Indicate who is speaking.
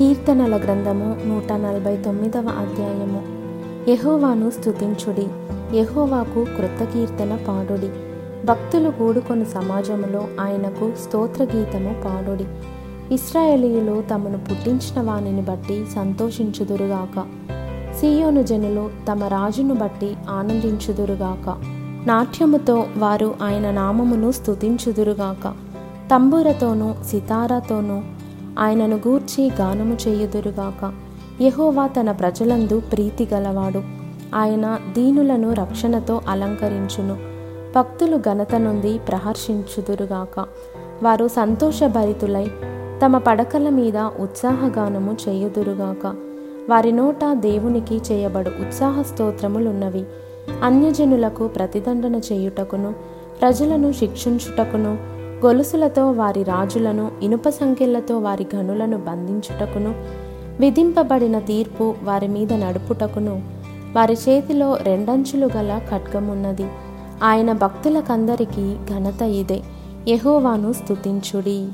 Speaker 1: కీర్తనల గ్రంథము నూట నలభై తొమ్మిదవ అధ్యాయము. యహోవాను స్తుతించుడి. యహోవాకు కృత కీర్తన పాడుడి. భక్తులు కూడుకొని సమాజములో ఆయనకు స్తోత్రగీతము పాడుడి. ఇస్రాయేలీయులు తమను పుట్టించిన వానిని బట్టి సంతోషించుదురుగాక. సీయోను జనులు తమ రాజును బట్టి ఆనందించుదురుగాక. నాట్యముతో వారు ఆయన నామమును స్థుతించుదురుగాక తంబూరతోనూ సితారాతోనూ ఆయనను గూర్చి గానము చేయుదురుగాక. యహోవా తన ప్రజలందు ప్రీతి గలవాడు. ఆయన దీనులను రక్షణతో అలంకరించును. భక్తులు ఘనత నుండి ప్రహర్షించుదురుగాక. వారు సంతోషభరితులై తమ పడకల మీద ఉత్సాహగానము చేయుదురుగాక. వారి నోట దేవునికి చేయబడు ఉత్సాహ స్తోత్రములున్నవి. అన్యజనులకు ప్రతిదండన చేయుటకును ప్రజలను శిక్షించుటకును గొలుసులతో వారి రాజులను ఇనుప సంఖ్యలతో వారి గనులను బంధించుటకును విధింపబడిన తీర్పు వారి మీద నడుపుటకును వారి చేతిలో రెండంచులు గల ఖడ్గమున్నది. ఆయన భక్తులకందరికీ ఘనత ఇదే. యహోవాను స్తుతించుడి.